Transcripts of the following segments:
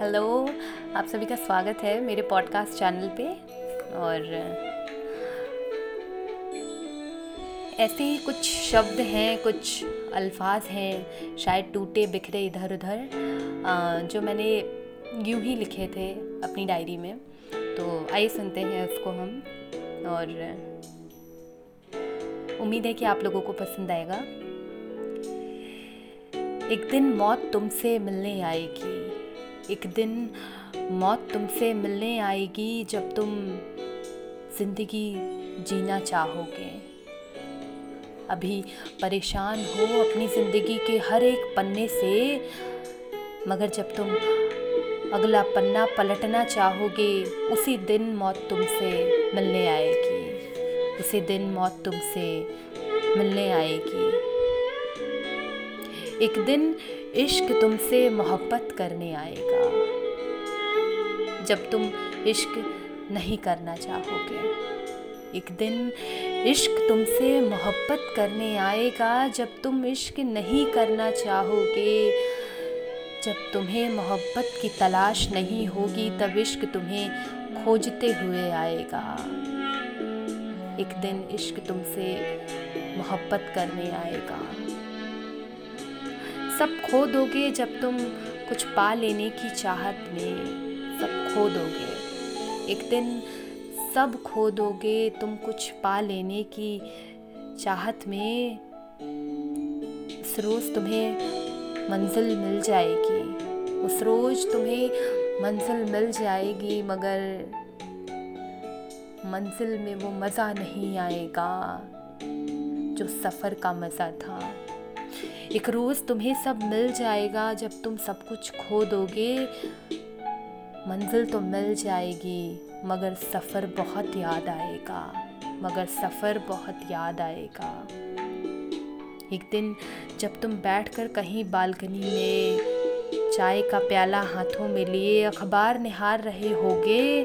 Hello, आप सभी का स्वागत है मेरे पॉडकास्ट चैनल पे। और, ऐसे ही कुछ शब्द हैं, कुछ अल्फाज हैं, शायद टूटे, बिखरे इधर उधर जो मैंने यूँ ही लिखे थे अपनी डायरी में। तो आइए सुनते हैं उसको हम। और, उम्मीद है कि आप लोगों को पसंद आएगा। एक दिन मौत तुमसे मिलने आएगी। एक दिन मौत तुमसे मिलने आएगी जब तुम ज़िंदगी जीना चाहोगे। अभी परेशान हो अपनी ज़िंदगी के हर एक पन्ने से, मगर जब तुम अगला पन्ना पलटना चाहोगे, उसी दिन मौत तुमसे मिलने आएगी। उसी दिन मौत तुमसे मिलने आएगी। एक दिन इश्क तुमसे मोहब्बत करने आएगा। जब तुम इश्क नहीं करना चाहोगे। एक दिन इश्क तुमसे मोहब्बत करने आएगा। जब तुम इश्क नहीं करना चाहोगे, जब तुम्हें मोहब्बत की तलाश नहीं होगी, तब इश्क तुम्हें खोजते हुए आएगा। एक दिन इश्क तुमसे मोहब्बत करने आएगा। सब खो दोगे जब तुम कुछ पा लेने की चाहत में। सब खो दोगे। एक दिन सब खो दोगे तुम कुछ पा लेने की चाहत में। उस रोज़ तुम्हें मंजिल मिल जाएगी। उस रोज़ तुम्हें मंजिल मिल जाएगी, मगर मंजिल में वो मज़ा नहीं आएगा, जो सफ़र का मज़ा था। एक रोज़ तुम्हें सब मिल जाएगा जब तुम सब कुछ खो दोगे। मंजिल तो मिल जाएगी, मगर सफ़र बहुत याद आएगा, मगर सफ़र बहुत याद आएगा। एक दिन जब तुम बैठकर कहीं बालकनी में चाय का प्याला हाथों में लिए अखबार निहार रहे होगे,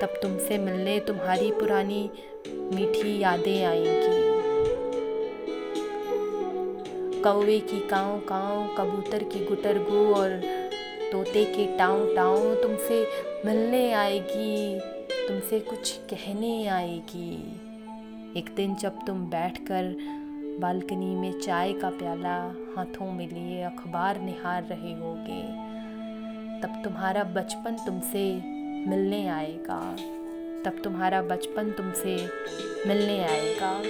तब तुमसे मिलने तुम्हारी पुरानी मीठी यादें आएँगी। कौवे की काँव काँव, कबूतर की गुटर गु और तोते की टाँव टाँव, तुमसे मिलने आएगी, तुमसे कुछ कहने आएगी। एक दिन जब तुम बैठकर बालकनी में चाय का प्याला हाथों में लिए अखबार निहार रहे होगे, तब तुम्हारा बचपन तुमसे मिलने आएगा। तब तुम्हारा बचपन तुमसे मिलने आएगा।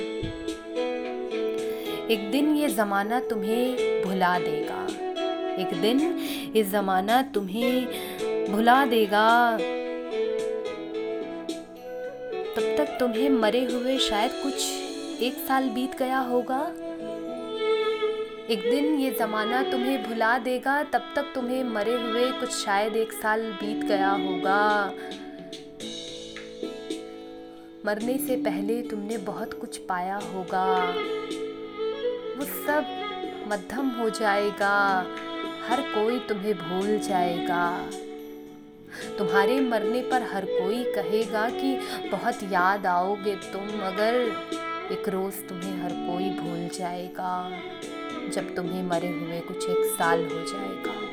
एक दिन ये ज़माना तुम्हें भुला देगा। एक दिन ये ज़माना तुम्हें भुला देगा। तब तक तुम्हें मरे हुए शायद कुछ एक साल बीत गया होगा। एक दिन ये ज़माना तुम्हें भुला देगा, तब तक तुम्हें मरे हुए कुछ शायद एक साल बीत गया होगा। मरने से पहले तुमने बहुत कुछ पाया होगा। सब मध्यम हो जाएगा। हर कोई तुम्हें भूल जाएगा। तुम्हारे मरने पर हर कोई कहेगा कि बहुत याद आओगे तुम, मगर एक रोज़ तुम्हें हर कोई भूल जाएगा। जब तुम्हें मरे हुए कुछ एक साल हो जाएगा।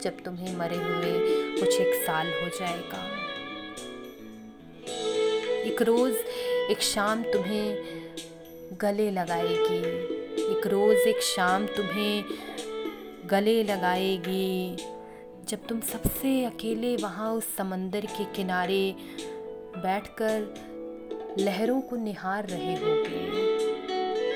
जब तुम्हें मरे हुए कुछ एक साल हो जाएगा। एक रोज़ एक शाम तुम्हें गले लगाएगी। एक रोज़, एक शाम तुम्हें गले लगाएगी। जब तुम सबसे अकेले वहाँ उस समंदर के किनारे बैठकर लहरों को निहार रहे होगे।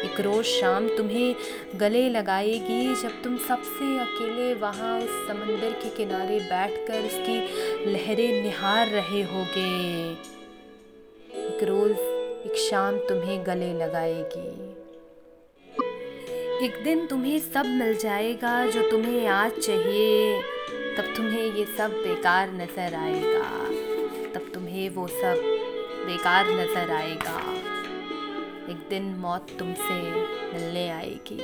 एक रोज़ शाम तुम्हें गले लगाएगी। जब तुम सबसे अकेले वहाँ उस समंदर के किनारे बैठकर उसकी लहरें निहार रहे होगे। एक रोज़, एक शाम तुम्हें गले लगाएगी। एक दिन तुम्हें सब मिल जाएगा जो तुम्हें आज चाहिए। तब तुम्हें ये सब बेकार नज़र आएगा। तब तुम्हें वो सब बेकार नज़र आएगा। एक दिन मौत तुमसे मिलने आएगी।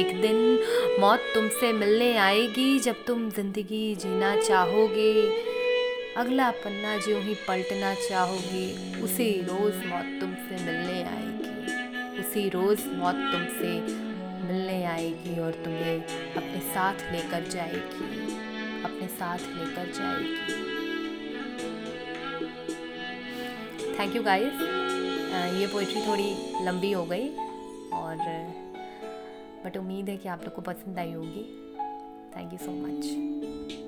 एक दिन मौत तुमसे मिलने आएगी जब तुम ज़िंदगी जीना चाहोगे। अगला पन्ना जो ही पलटना चाहोगे, उसी रोज़ मौत तुमसे मिलने आएगी। उसी रोज़ मौत तुमसे मिलने आएगी और तुम्हें अपने साथ लेकर जाएगी, अपने साथ लेकर जाएगी। थैंक यू गाइस ये पोइट्री थोड़ी लंबी हो गई और बट उम्मीद है कि आप लोग को पसंद आई होगी। Thank you so much